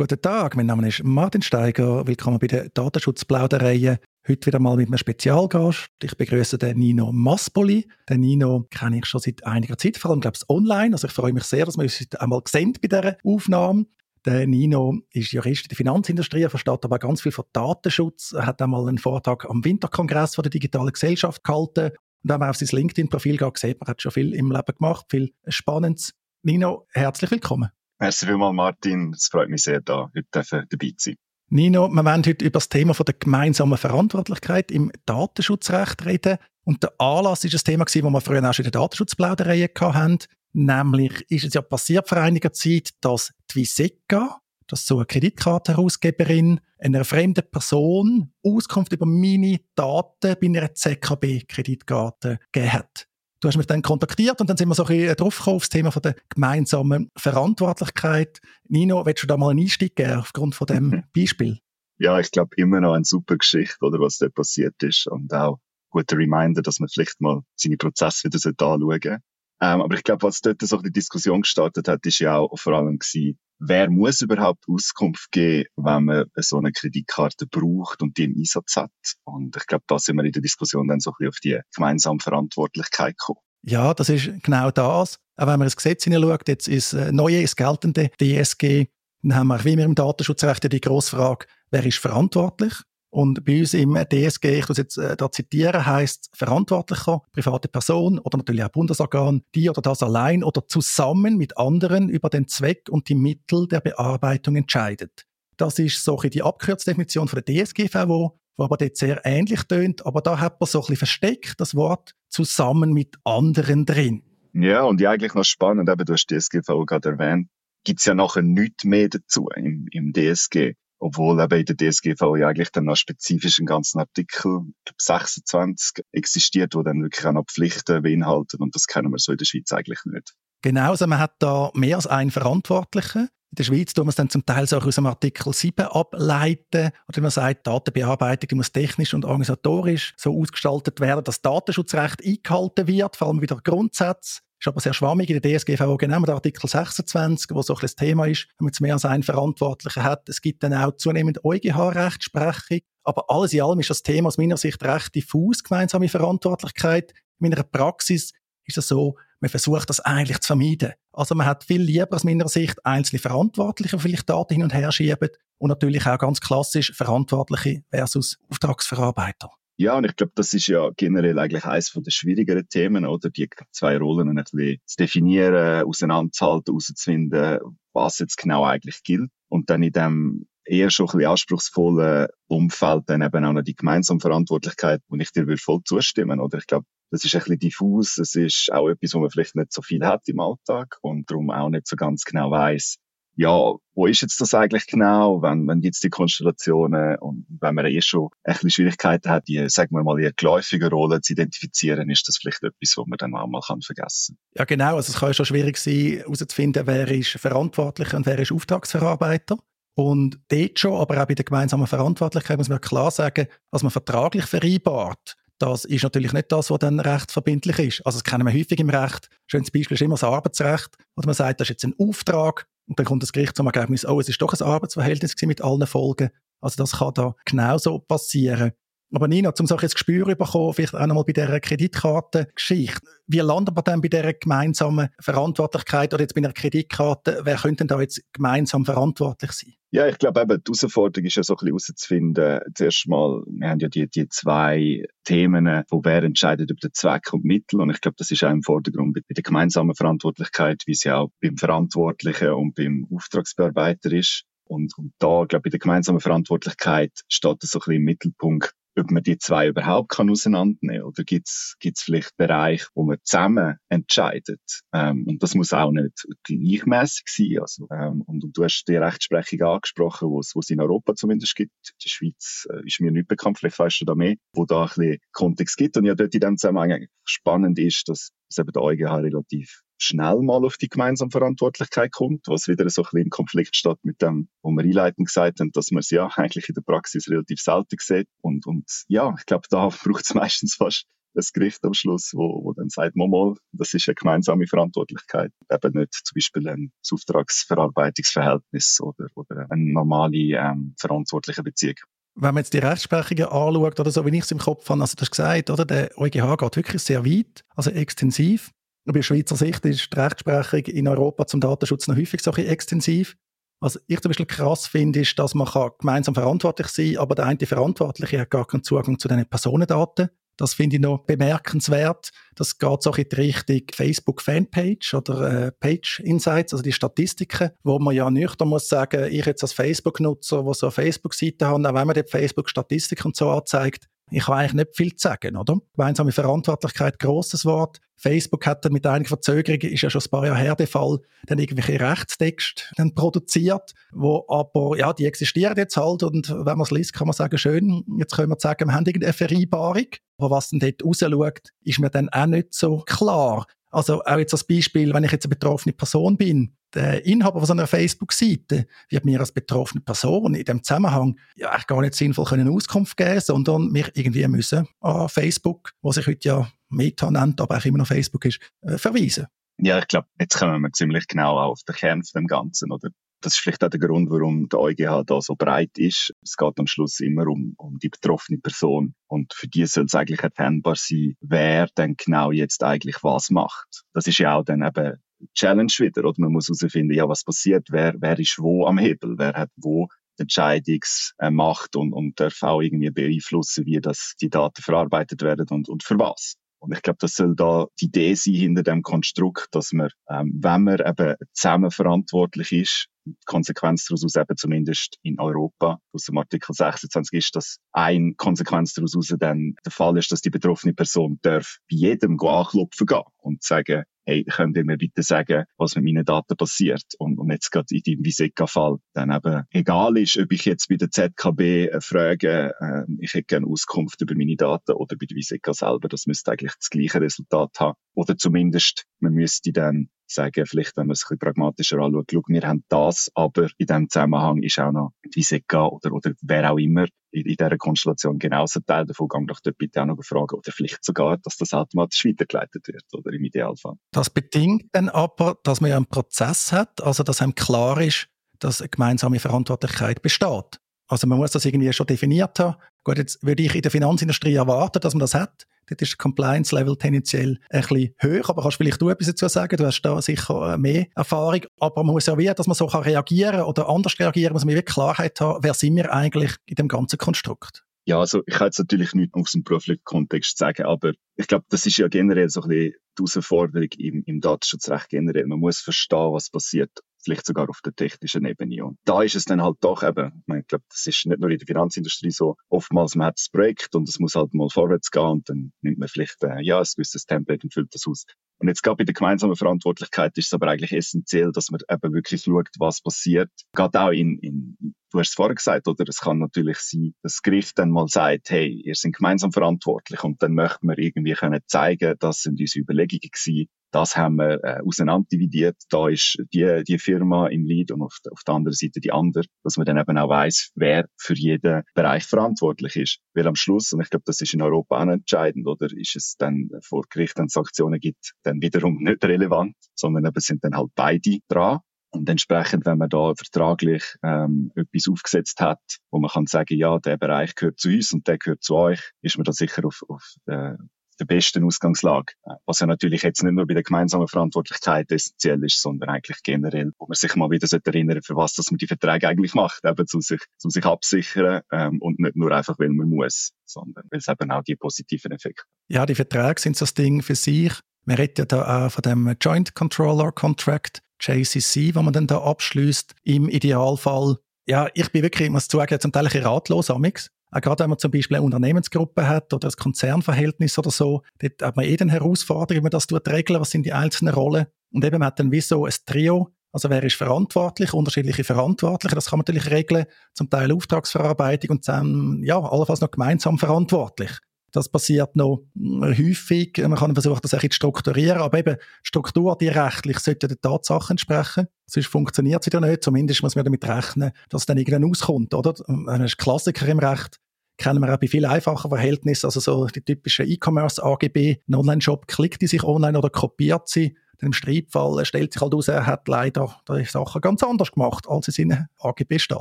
Guten Tag, mein Name ist Martin Steiger. Willkommen bei der Datenschutzplaudereien. Heute wieder mal mit einem Spezialgast. Ich begrüße den Nino Maspoli. Den Nino kenne ich schon seit einiger Zeit, vor allem glaube ich online. Also ich freue mich sehr, dass wir uns heute einmal sehen bei dieser Aufnahme. Der Nino ist Jurist in der Finanzindustrie, er versteht aber ganz viel von Datenschutz. Er hat einmal einen Vortrag am Winterkongress von der digitalen Gesellschaft gehalten. Und wenn man auf sein LinkedIn-Profil geht, sieht man, er hat schon viel im Leben gemacht, viel Spannendes. Nino, herzlich willkommen. Merci vielmals, Martin. Es freut mich sehr, da heute dabei zu sein. Nino, wir wollen heute über das Thema der gemeinsamen Verantwortlichkeit im Datenschutzrecht reden. Und der Anlass ist ein Thema, das wir früher auch schon in der Datenschutzplauderei hatten. Nämlich ist es ja passiert vor einiger Zeit, dass die Viseca, das so eine Kreditkarte-Herausgeberin, einer fremden Person Auskunft über meine Daten bei einer ZKB-Kreditkarte gegeben hat. Du hast mich dann kontaktiert und dann sind wir so ein bisschen draufgekommen auf das Thema von der gemeinsamen Verantwortlichkeit. Nino, willst du da mal einen Einstieg geben aufgrund von dem mhm. Beispiel? Ja, ich glaube immer noch eine super Geschichte, oder was da passiert ist und auch guter Reminder, dass man vielleicht mal seine Prozesse wieder anschauen sollte. Ähm, aber ich glaube, was dort so die Diskussion gestartet hat, ist ja auch vor allem gewesen, wer muss überhaupt Auskunft geben, wenn man so eine Kreditkarte braucht und die im Einsatz hat? Und ich glaube, da sind wir in der Diskussion dann so ein bisschen auf die gemeinsame Verantwortlichkeit gekommen. Ja, das ist genau das. Auch wenn man ins Gesetz hineinschaut, jetzt ist äh, neue, das geltende DSG, dann haben wir, wie immer im Datenschutzrecht, die grosse Frage, wer ist verantwortlich? Und bei uns im DSG, ich muss jetzt äh, da zitieren, heißt Verantwortlicher, private Person oder natürlich auch Bundesorgan, die oder das allein oder zusammen mit anderen über den Zweck und die Mittel der Bearbeitung entscheidet. Das ist so die abgekürzte Definition von der DSGVO, wo aber dort sehr ähnlich tönt, aber da hat man so ein bisschen versteckt das Wort zusammen mit anderen drin. Ja, und ja, eigentlich noch spannend, eben, du hast DSGVO gerade erwähnt, gibt's ja nachher nichts mehr dazu im, im DSG obwohl eben in der DSGVO ja eigentlich dann noch spezifisch einen ganzen Artikel, ich glaube 26, existiert, wo dann wirklich auch noch Pflichten beinhaltet und das kennen wir so in der Schweiz eigentlich nicht. Genau, also man hat da mehr als einen Verantwortlichen. In der Schweiz tun wir es dann zum Teil so aus dem Artikel 7 ableiten. Oder man sagt, Datenbearbeitung muss technisch und organisatorisch so ausgestaltet werden, dass Datenschutzrecht eingehalten wird, vor allem wieder Grundsätze ist aber sehr schwammig in der DSGVO, genau der Artikel 26, wo so ein das Thema ist, wenn man mehr als einen Verantwortlichen hat. Es gibt dann auch zunehmend EuGH-Rechtsprechung. Aber alles in allem ist das Thema aus meiner Sicht recht diffus, gemeinsame Verantwortlichkeit. In meiner Praxis ist es so, man versucht das eigentlich zu vermeiden. Also man hat viel lieber aus meiner Sicht einzelne Verantwortliche, vielleicht Daten hin und her schieben und natürlich auch ganz klassisch Verantwortliche versus Auftragsverarbeiter. Ja, und ich glaube, das ist ja generell eigentlich eines den schwierigeren Themen, oder? Die zwei Rollen ein bisschen zu definieren, auseinanderzuhalten, herauszufinden, was jetzt genau eigentlich gilt. Und dann in dem eher schon ein bisschen anspruchsvollen Umfeld dann eben auch noch die gemeinsame Verantwortlichkeit, und ich dir würde voll zustimmen, oder? Ich glaube, das ist ein bisschen diffus. Es ist auch etwas, wo man vielleicht nicht so viel hat im Alltag und darum auch nicht so ganz genau weiß, ja, wo ist jetzt das eigentlich genau, wenn, wenn jetzt die Konstellationen und wenn man eh schon ein bisschen Schwierigkeiten hat, die, sagen wir mal, die geläufige Rolle zu identifizieren, ist das vielleicht etwas, was man dann auch mal kann vergessen Ja, genau. Also es kann ja schon schwierig sein, herauszufinden, wer ist verantwortlich und wer ist Auftragsverarbeiter. Und dort schon, aber auch bei der gemeinsamen Verantwortlichkeit muss man klar sagen, was man vertraglich vereinbart, das ist natürlich nicht das, was dann rechtsverbindlich ist. Also das kennen wir häufig im Recht. Schönes Beispiel ist immer das Arbeitsrecht, wo man sagt, das ist jetzt ein Auftrag und dann kommt das Gericht zum Ergebnis, oh, es ist doch ein Arbeitsverhältnis mit allen Folgen. Also das kann da genauso passieren. Aber Nina, um so ein Gespür bekommen, vielleicht auch nochmal bei dieser Kreditkartengeschichte. Wie landet man denn bei dieser gemeinsamen Verantwortlichkeit oder jetzt bei einer Kreditkarte? Wer könnte denn da jetzt gemeinsam verantwortlich sein? Ja, ich glaube eben, die Herausforderung ist ja so ein bisschen herauszufinden. Zuerst mal, wir haben ja die, die zwei Themen, wo wer entscheidet über den Zweck und Mittel. Und ich glaube, das ist auch im Vordergrund bei der gemeinsamen Verantwortlichkeit, wie sie auch beim Verantwortlichen und beim Auftragsbearbeiter ist. Und, und da, glaube ich, bei der gemeinsamen Verantwortlichkeit steht das so ein bisschen im Mittelpunkt, ob man die zwei überhaupt kann auseinandernehmen oder gibt's gibt's vielleicht Bereiche, wo man zusammen entscheidet? Ähm, und das muss auch nicht gleichmäßig sein also ähm, und, und, du hast die Rechtsprechung angesprochen wo es in Europa zumindest gibt. Die Schweiz äh, ist mir nicht bekannt vielleicht weißt du da mehr wo da ein bisschen Kontext gibt und ja dort in dem Zusammenhang spannend ist dass, dass eben der EuGH relativ schnell mal auf die gemeinsame Verantwortlichkeit kommt, was wieder so ein bisschen im Konflikt steht mit dem, wo wir einleitend gesagt haben, dass man es ja eigentlich in der Praxis relativ selten sieht. Und, und ja, ich glaube, da braucht es meistens fast das Gericht am Schluss, wo, wo dann sagt, mal, das ist eine gemeinsame Verantwortlichkeit, eben nicht zum Beispiel ein Auftragsverarbeitungsverhältnis oder, oder eine normale ähm, verantwortliche Beziehung wenn man jetzt die Rechtsprechungen anschaut, oder so wie ich es im Kopf habe, also du hast gesagt, oder, der EuGH geht wirklich sehr weit, also extensiv. Bei Schweizer Sicht ist die Rechtsprechung in Europa zum Datenschutz noch häufig so ein extensiv. Was ich zum Beispiel krass finde, ist, dass man gemeinsam verantwortlich sein kann, aber der eine Verantwortliche hat gar keinen Zugang zu diesen Personendaten. Das finde ich noch bemerkenswert. Das geht so in die Richtung Facebook Fanpage oder äh, Page Insights, also die Statistiken, wo man ja nüchtern muss sagen, ich jetzt als Facebook-Nutzer, der so eine Facebook-Seite hat, auch wenn man die Facebook-Statistik und so anzeigt, ich habe eigentlich nicht viel zu sagen, oder? Gemeinsame Verantwortlichkeit, grosses Wort. Facebook hat dann mit einigen Verzögerungen, ist ja schon ein paar Jahre her der Fall, dann irgendwelche Rechtstexte dann produziert, wo aber, ja, die existieren jetzt halt und wenn man es liest, kann man sagen, schön, jetzt können wir sagen, wir haben irgendeine Vereinbarung. Aber was dann dort rausschaut, ist mir dann auch nicht so klar. Also auch jetzt als Beispiel, wenn ich jetzt eine betroffene Person bin, der Inhaber von einer Facebook-Seite wird mir als betroffene Person in dem Zusammenhang ja gar nicht sinnvoll können Auskunft geben, sondern mich irgendwie müssen an Facebook, was sich heute ja Meta nennt, aber auch immer noch Facebook ist, äh, verweisen. Ja, ich glaube, jetzt kommen wir ziemlich genau auf den Kern von dem Ganzen, oder? Das ist vielleicht auch der Grund, warum der EuGH da so breit ist. Es geht am Schluss immer um, um die betroffene Person. Und für die soll es eigentlich erkennbar sein, wer denn genau jetzt eigentlich was macht. Das ist ja auch dann eben Challenge wieder, oder? Man muss herausfinden, ja, was passiert, wer, wer ist wo am Hebel, wer hat wo die Entscheidungsmacht und, und darf auch irgendwie beeinflussen, wie das die Daten verarbeitet werden und, und für was. Und ich glaube, das soll da die Idee sein hinter dem Konstrukt, dass man, ähm, wenn man eben zusammen verantwortlich ist, die Konsequenz daraus eben zumindest in Europa aus dem Artikel 26 ist, dass ein Konsequenz daraus dann der Fall ist, dass die betroffene Person darf bei jedem anklopfen gehen und sagen, hey, könnt ihr mir bitte sagen, was mit meinen Daten passiert? Und, und jetzt gerade in deinem Viseka-Fall dann eben egal ist, ob ich jetzt bei der ZKB äh, frage, äh, ich hätte gerne Auskunft über meine Daten oder bei der Viseka selber, das müsste eigentlich das gleiche Resultat haben. Oder zumindest, man müsste dann sagen, vielleicht, wenn man es ein bisschen pragmatischer anschaut, schau, wir haben das, aber in diesem Zusammenhang ist auch noch die Viseka oder, oder wer auch immer in, in dieser Konstellation genauso Teil davon, gang doch dort bitte auch noch fragen oder vielleicht sogar, dass das automatisch weitergeleitet wird oder im Idealfall. Das bedingt dann aber, dass man ja einen Prozess hat, also dass einem klar ist, dass eine gemeinsame Verantwortlichkeit besteht. Also man muss das irgendwie schon definiert haben. Gut, jetzt würde ich in der Finanzindustrie erwarten, dass man das hat. Dort ist Compliance-Level tendenziell ein bisschen höher, aber kannst vielleicht du etwas dazu sagen? Du hast da sicher äh, mehr Erfahrung. Aber man muss ja wie, dass man so reagieren kann oder anders reagieren, muss man wirklich Klarheit haben, wer sind wir eigentlich in dem ganzen Konstrukt? Ja, also ich kann jetzt natürlich nicht aus dem beruflichen Kontext sagen, aber ich glaube, das ist ja generell so ein bisschen die Herausforderung im, im Datenschutzrecht generell. Man muss verstehen, was passiert vielleicht sogar auf der technischen Ebene. Und da ist es dann halt doch eben, ich glaube, das ist nicht nur in der Finanzindustrie so, oftmals man hat das Projekt und es muss halt mal vorwärts gehen und dann nimmt man vielleicht, äh, ja, ein gewisses Template und füllt das aus. Und jetzt gerade bei der gemeinsamen Verantwortlichkeit ist es aber eigentlich essentiell, dass man eben wirklich schaut, was passiert. Gerade auch in, in du hast es vorher gesagt, oder es kann natürlich sein, dass das Gericht dann mal sagt, hey, ihr seid gemeinsam verantwortlich und dann möchte man irgendwie können zeigen, das sind unsere Überlegungen gewesen, das haben wir äh, auseinanderdividiert. Da ist die, die Firma im Lead und auf, auf der anderen Seite die andere, dass man dann eben auch weiß, wer für jeden Bereich verantwortlich ist. Weil am Schluss, und ich glaube, das ist in Europa auch entscheidend, oder ist es dann vor Gericht, es Sanktionen gibt, dann wiederum nicht relevant, sondern eben sind dann halt beide dran. Und entsprechend, wenn man da vertraglich ähm, etwas aufgesetzt hat, wo man kann sagen, ja, der Bereich gehört zu uns und der gehört zu euch, ist man da sicher auf, auf äh, der besten Ausgangslage. Was ja natürlich jetzt nicht nur bei der gemeinsamen Verantwortlichkeit essentiell ist, sondern eigentlich generell, wo man sich mal wieder erinnern für was dass man die Verträge eigentlich macht, eben zu sich, zu sich absichern ähm, und nicht nur einfach, weil man muss, sondern weil es eben auch die positiven Effekte Ja, die Verträge sind so das Ding für sich. Man redet ja da auch von dem Joint Controller Contract, JCC, wo man dann da abschließt. Im Idealfall ja, ich bin wirklich, ich muss sagen, zum Teil ein ratlos, amix. Auch gerade wenn man zum Beispiel eine Unternehmensgruppe hat oder ein Konzernverhältnis oder so, dort hat man eh eine Herausforderung, wie man das regeln was sind die einzelnen Rollen. Und eben man hat dann wie so ein Trio, also wer ist verantwortlich, unterschiedliche Verantwortliche, das kann man natürlich regeln, zum Teil Auftragsverarbeitung und dann, ja, allenfalls noch gemeinsam verantwortlich. Das passiert noch häufig. Man kann versuchen, das ein zu strukturieren, aber eben, Struktur, die rechtlich sollte den Tatsachen entsprechen. Sonst funktioniert sie ja nicht. Zumindest muss man damit rechnen, dass dann irgendwann auskommt, oder? Das ist Klassiker im Recht. kennen wir auch bei viel einfachen Verhältnissen, also so die typischen E-Commerce-AGB, ein Online-Shop klickt die sich online oder kopiert sie. Dann im Streitfall stellt sich halt heraus, er hat leider die Sachen ganz anders gemacht, als es in AGB steht.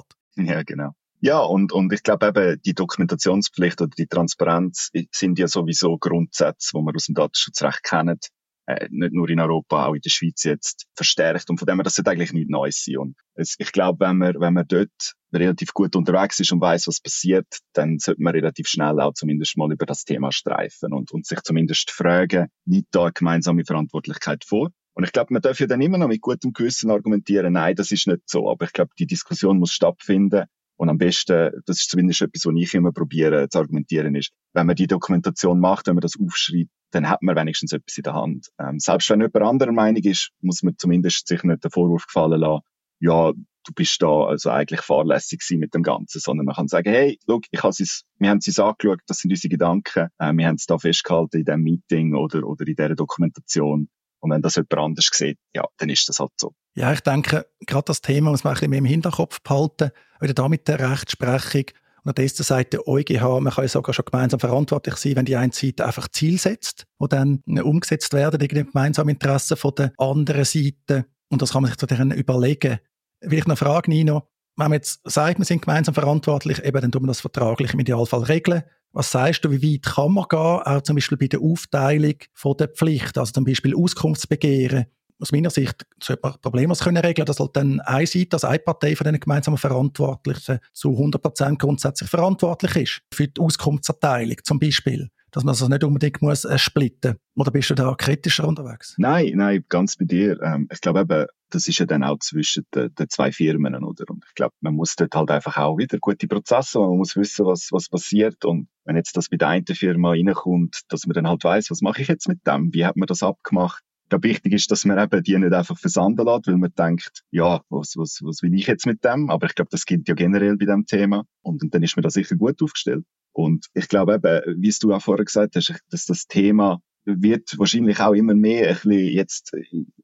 Ja, genau. Ja, und, und ich glaube eben, die Dokumentationspflicht oder die Transparenz sind ja sowieso Grundsätze, die man aus dem Datenschutzrecht kennt. Äh, nicht nur in Europa, auch in der Schweiz jetzt verstärkt. Und von dem her, das sollte eigentlich nicht neu sein. Und es, ich glaube, wenn man, wenn man dort relativ gut unterwegs ist und weiß, was passiert, dann sollte man relativ schnell auch zumindest mal über das Thema streifen und, und sich zumindest fragen, liegt da gemeinsame Verantwortlichkeit vor? Und ich glaube, man darf ja dann immer noch mit gutem Gewissen argumentieren, nein, das ist nicht so. Aber ich glaube, die Diskussion muss stattfinden. Und am besten, das ist zumindest etwas, was ich immer probiere zu argumentieren, ist, wenn man die Dokumentation macht, wenn man das aufschreibt, dann hat man wenigstens etwas in der Hand. Ähm, selbst wenn jemand anderer Meinung ist, muss man zumindest sich nicht den Vorwurf gefallen lassen, ja, du bist da also eigentlich fahrlässig mit dem Ganzen, sondern man kann sagen, hey, look, ich habe es, wir haben es angeschaut, das sind unsere Gedanken, äh, wir haben es da festgehalten in diesem Meeting oder, oder in dieser Dokumentation. Und wenn das jemand anders sieht, ja, dann ist das halt so. Ja, ich denke, gerade das Thema muss man ein bisschen mehr im Hinterkopf behalten, wieder da mit der Rechtsprechung. Und an dieser Seite der EuGH, man kann ja sogar schon gemeinsam verantwortlich sein, wenn die eine Seite einfach Ziel setzt, die dann umgesetzt werden, gegen gemeinsamen Interessen von der anderen Seite. Und das kann man sich dann überlegen. Will ich noch fragen, Nino, wenn man jetzt sagt, wir sind gemeinsam verantwortlich, eben, dann tun wir das vertraglich im Idealfall regeln. Was sagst du, wie weit kann man gehen, auch zum Beispiel bei der Aufteilung von der Pflicht, also zum Beispiel Auskunftsbegehren? Aus meiner Sicht man problemlos können regeln, dass halt dann eine Seite, also eine Partei von den gemeinsamen Verantwortlichen zu 100% grundsätzlich verantwortlich ist. Für die Auskunftserteilung zum Beispiel dass man es also nicht unbedingt muss äh, splitten Oder bist du da kritischer unterwegs? Nein, nein, ganz bei dir. Ähm, ich glaube eben, das ist ja dann auch zwischen den, den zwei Firmen, oder? Und ich glaube, man muss dort halt einfach auch wieder gute Prozesse, man muss wissen, was, was passiert. Und wenn jetzt das bei der einen Firma reinkommt, dass man dann halt weiß, was mache ich jetzt mit dem? Wie hat man das abgemacht? Ich glaube, wichtig ist, dass man eben die nicht einfach versanden lässt, weil man denkt, ja, was, was, was will ich jetzt mit dem? Aber ich glaube, das gilt ja generell bei dem Thema. Und, und dann ist man da sicher gut aufgestellt. Und ich glaube eben, wie du auch vorher gesagt hast, dass das Thema wird wahrscheinlich auch immer mehr ein bisschen jetzt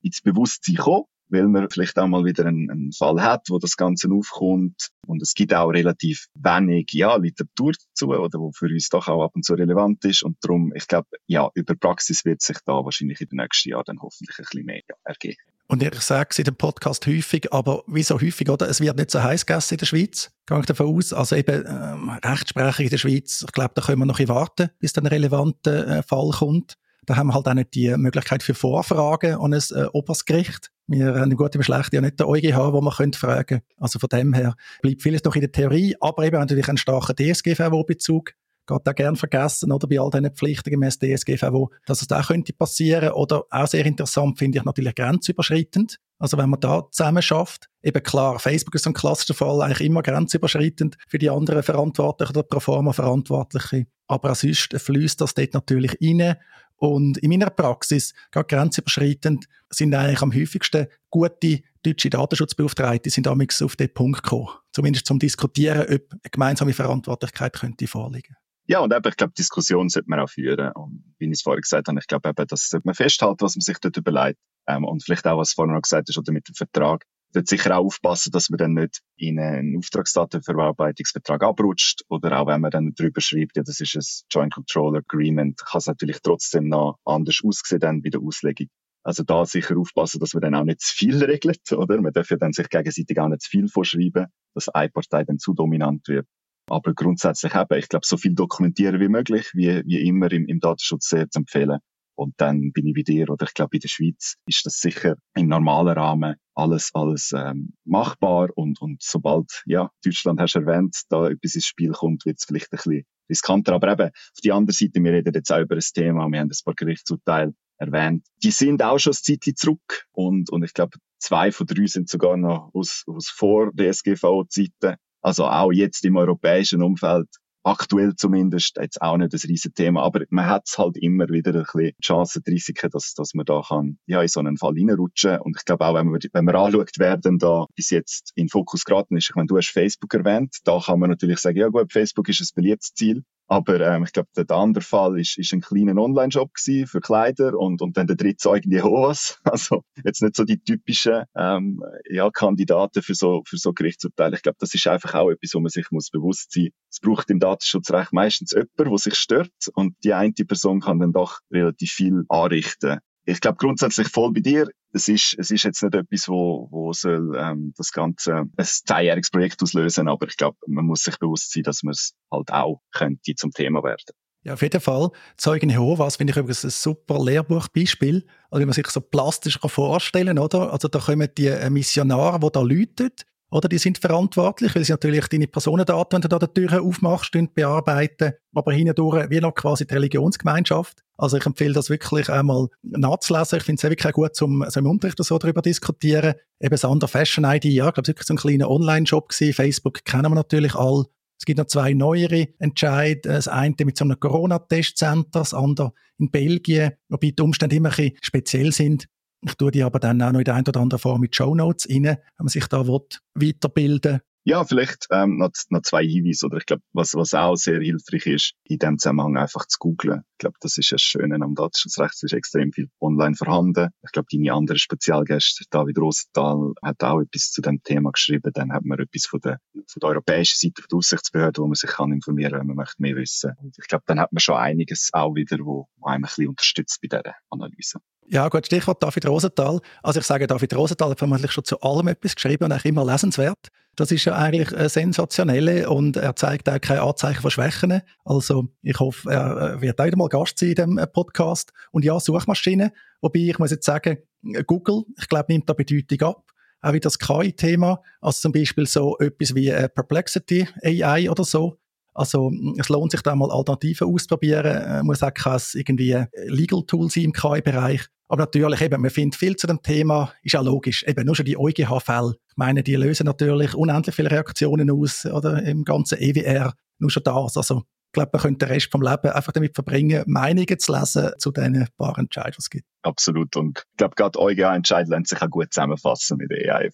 ins Bewusstsein kommen weil man vielleicht auch mal wieder einen, einen, Fall hat, wo das Ganze aufkommt. Und es gibt auch relativ wenig, ja, Literatur dazu, oder wo für uns doch auch ab und zu relevant ist. Und darum, ich glaube, ja, über Praxis wird sich da wahrscheinlich in den nächsten Jahren dann hoffentlich ein bisschen mehr ergeben. Und ich sage es in dem Podcast häufig, aber wie so häufig, oder? Es wird nicht so heiß gegessen in der Schweiz. Gehe ich davon aus. Also eben, ähm, Rechtsprechung in der Schweiz, ich glaube, da können wir noch ein warten, bis dann ein relevanter äh, Fall kommt. Da haben wir halt auch nicht die Möglichkeit für Vorfragen an ein äh, Oberstgericht. Wir haben im Guten im Schlechten ja nicht den EuGH, wo man könnte fragen. Also von dem her bleibt vieles noch in der Theorie, aber eben natürlich einen starken DSGVO-Bezug. Geht auch gern vergessen, oder bei all diesen Pflichten gemäß DSGVO, dass es da könnte passieren. Oder auch sehr interessant finde ich natürlich grenzüberschreitend. Also wenn man da zusammen schafft, eben klar, Facebook ist so ein klassischer Fall, eigentlich immer grenzüberschreitend für die anderen Verantwortlichen oder Proforma Verantwortliche. Aber sonst fließt das dort natürlich rein und in meiner Praxis, gerade grenzüberschreitend, sind eigentlich am häufigsten gute deutsche Datenschutzbeauftragte sind damals auf den Punkt gekommen. Zumindest zum Diskutieren, ob eine gemeinsame Verantwortlichkeit könnte vorliegen. Ja, und eben, ich glaube, Diskussion sollte man auch führen. Und wie ich es vorher gesagt habe, ich glaube eben, das sollte man festhalten, was man sich dort überlegt. Ähm, und vielleicht auch, was vorhin noch gesagt ist, oder mit dem Vertrag dort sicher auch aufpassen, dass man dann nicht in einen Auftragsdatenverarbeitungsvertrag abrutscht oder auch wenn man dann drüber schreibt, ja, das ist ein Joint Control Agreement, kann es natürlich trotzdem noch anders aussehen dann bei der Auslegung. Also da sicher aufpassen, dass man dann auch nicht zu viel regelt, oder? Man darf ja dann sich gegenseitig auch nicht zu viel vorschreiben, dass eine Partei dann zu dominant wird. Aber grundsätzlich eben, ich glaube, so viel dokumentieren wie möglich, wie, wie immer im, im Datenschutz sehr zu empfehlen. Und dann bin ich wie dir, oder ich glaube, in der Schweiz ist das sicher im normalen Rahmen alles, alles ähm, machbar. Und, und sobald, ja, Deutschland hast du erwähnt, da etwas ins Spiel kommt, wird es vielleicht ein bisschen riskanter. Aber eben, auf die andere Seite, wir reden jetzt auch über ein Thema, wir haben ein paar Gerichtsurteile erwähnt. Die sind auch schon ein Zeit zurück. Und, und ich glaube, zwei von drei sind sogar noch aus, aus vor DSGVO-Zeiten. Also auch jetzt im europäischen Umfeld aktuell zumindest jetzt auch nicht ein riesen Thema, aber man hat es halt immer wieder ein bisschen Chancen, die Risiken, dass, dass man da kann, ja, in so einen Fall reinrutschen. Und ich glaube auch, wenn man, wenn man anschaut, wer denn da bis jetzt in Fokus geraten ist, ich meine, du hast Facebook erwähnt, da kann man natürlich sagen, ja gut, Facebook ist ein beliebtes Ziel. Aber ähm, ich glaube, der, der andere Fall ist, ist ein kleiner Online-Shop für Kleider und, und dann der dritte Zeugen Jehovas. Also jetzt nicht so die typischen ähm, ja, Kandidaten für so, für so Gerichtsurteile. Ich glaube, das ist einfach auch etwas, wo man sich muss bewusst sein. Es braucht im Datenschutzrecht meistens jemand, der sich stört und die eine Person kann dann doch relativ viel anrichten ich glaube grundsätzlich voll bei dir. Es ist, es ist jetzt nicht etwas, wo, wo soll, ähm, das ganze ein zweijähriges Projekt auslösen, aber ich glaube, man muss sich bewusst sein, dass man es halt auch könnte zum Thema werden. Ja, auf jeden Fall. Zeugen Jehovas finde ich übrigens ein super Lehrbuchbeispiel. Also, wie man sich so plastisch vorstellen kann, oder? Also, da kommen die Missionare, die da läuten, oder? Die sind verantwortlich, weil sie natürlich deine Personendaten, wenn du da die Türen aufmachst, bearbeiten, aber hindurch wie noch quasi die Religionsgemeinschaft. Also ich empfehle das wirklich einmal nachzulesen. Ich finde es wirklich auch gut, zum, so im Unterricht so darüber diskutieren. Eben Sander Fashion ID, ja, ich glaube, es wirklich so ein kleiner Online-Shop. Facebook kennen wir natürlich alle. Es gibt noch zwei neuere Entscheid. Das eine mit so einem Corona-Testcenter, das andere in Belgien, wobei die Umstände immer ein bisschen speziell sind. Ich tue die aber dann auch noch in der einen oder anderen Form mit Show Notes rein, wenn man sich da weiterbilden ja, vielleicht ähm, noch, noch zwei Hinweise. Oder ich glaube, was, was auch sehr hilfreich ist, in dem Zusammenhang einfach zu googlen. Ich glaube, das ist das Schöne am Datenschutzrecht. Es ist extrem viel online vorhanden. Ich glaube, deine andere Spezialgäste, David Rosenthal, hat auch etwas zu dem Thema geschrieben. Dann hat man etwas von der, von der europäischen Seite, von der Aussichtsbehörde, wo man sich kann informieren kann, wenn man möchte mehr wissen. Und ich glaube, dann hat man schon einiges auch wieder, wo, wo einem ein bisschen unterstützt bei dieser Analyse. Ja, gut, Stichwort David Rosenthal. Also ich sage, David Rosenthal hat vermutlich schon zu allem etwas geschrieben und auch immer lesenswert. Das ist ja eigentlich eine sensationelle und er zeigt auch keine Anzeichen von Schwächen. Also ich hoffe, er wird auch mal Gast sein in diesem äh, Podcast. Und ja, Suchmaschine. Wobei ich muss jetzt sagen, Google, ich glaube, nimmt da Bedeutung ab. Auch wie das KI-Thema. Also zum Beispiel so etwas wie äh, Perplexity AI oder so. Also es lohnt sich da mal Alternativen auszuprobieren. Ich äh, muss auch kein irgendwie Legal Tool sein im KI-Bereich. Aber natürlich eben, man findet viel zu dem Thema, ist ja logisch. Eben nur schon die EuGH-Fälle. Ich meine, die lösen natürlich unendlich viele Reaktionen aus, oder? Im ganzen EWR. Nur schon das. Also, ich glaube, man könnte den Rest vom Leben einfach damit verbringen, Meinungen zu lesen zu diesen paar Entscheidungen, die es gibt. Absolut. Und ich glaube, gerade EuGH-Entscheid lässt sich auch gut zusammenfassen mit der AI.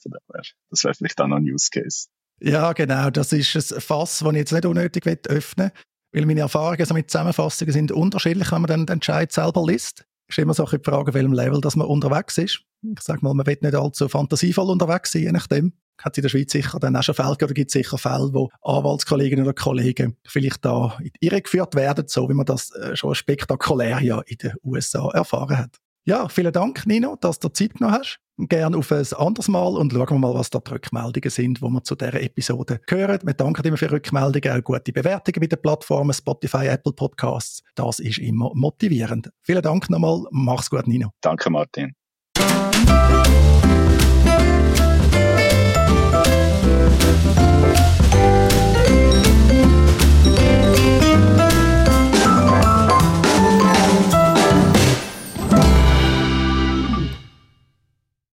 Das wäre vielleicht auch noch ein Use Case. Ja, genau. Das ist ein Fass, das ich jetzt nicht unnötig öffnen will. Weil meine Erfahrungen mit Zusammenfassungen sind unterschiedlich, wenn man dann den Entscheid selber liest ist immer so die Frage, welchem Level dass man unterwegs ist. Ich sage mal, man will nicht allzu fantasievoll unterwegs sein, je nachdem. Hat es in der Schweiz sicher dann auch schon Fälle oder gibt es sicher Fälle, wo Anwaltskolleginnen oder Kollegen vielleicht da in die Irre geführt werden, so wie man das äh, schon spektakulär ja in den USA erfahren hat. Ja, vielen Dank, Nino, dass du Zeit genommen hast. Gerne auf ein anderes Mal und schauen wir mal, was da die Rückmeldungen sind, die wir zu dieser Episode hören. Wir danken immer für Rückmeldungen, auch gute Bewertungen bei den Plattformen Spotify, Apple Podcasts. Das ist immer motivierend. Vielen Dank nochmal. Mach's gut, Nino. Danke, Martin.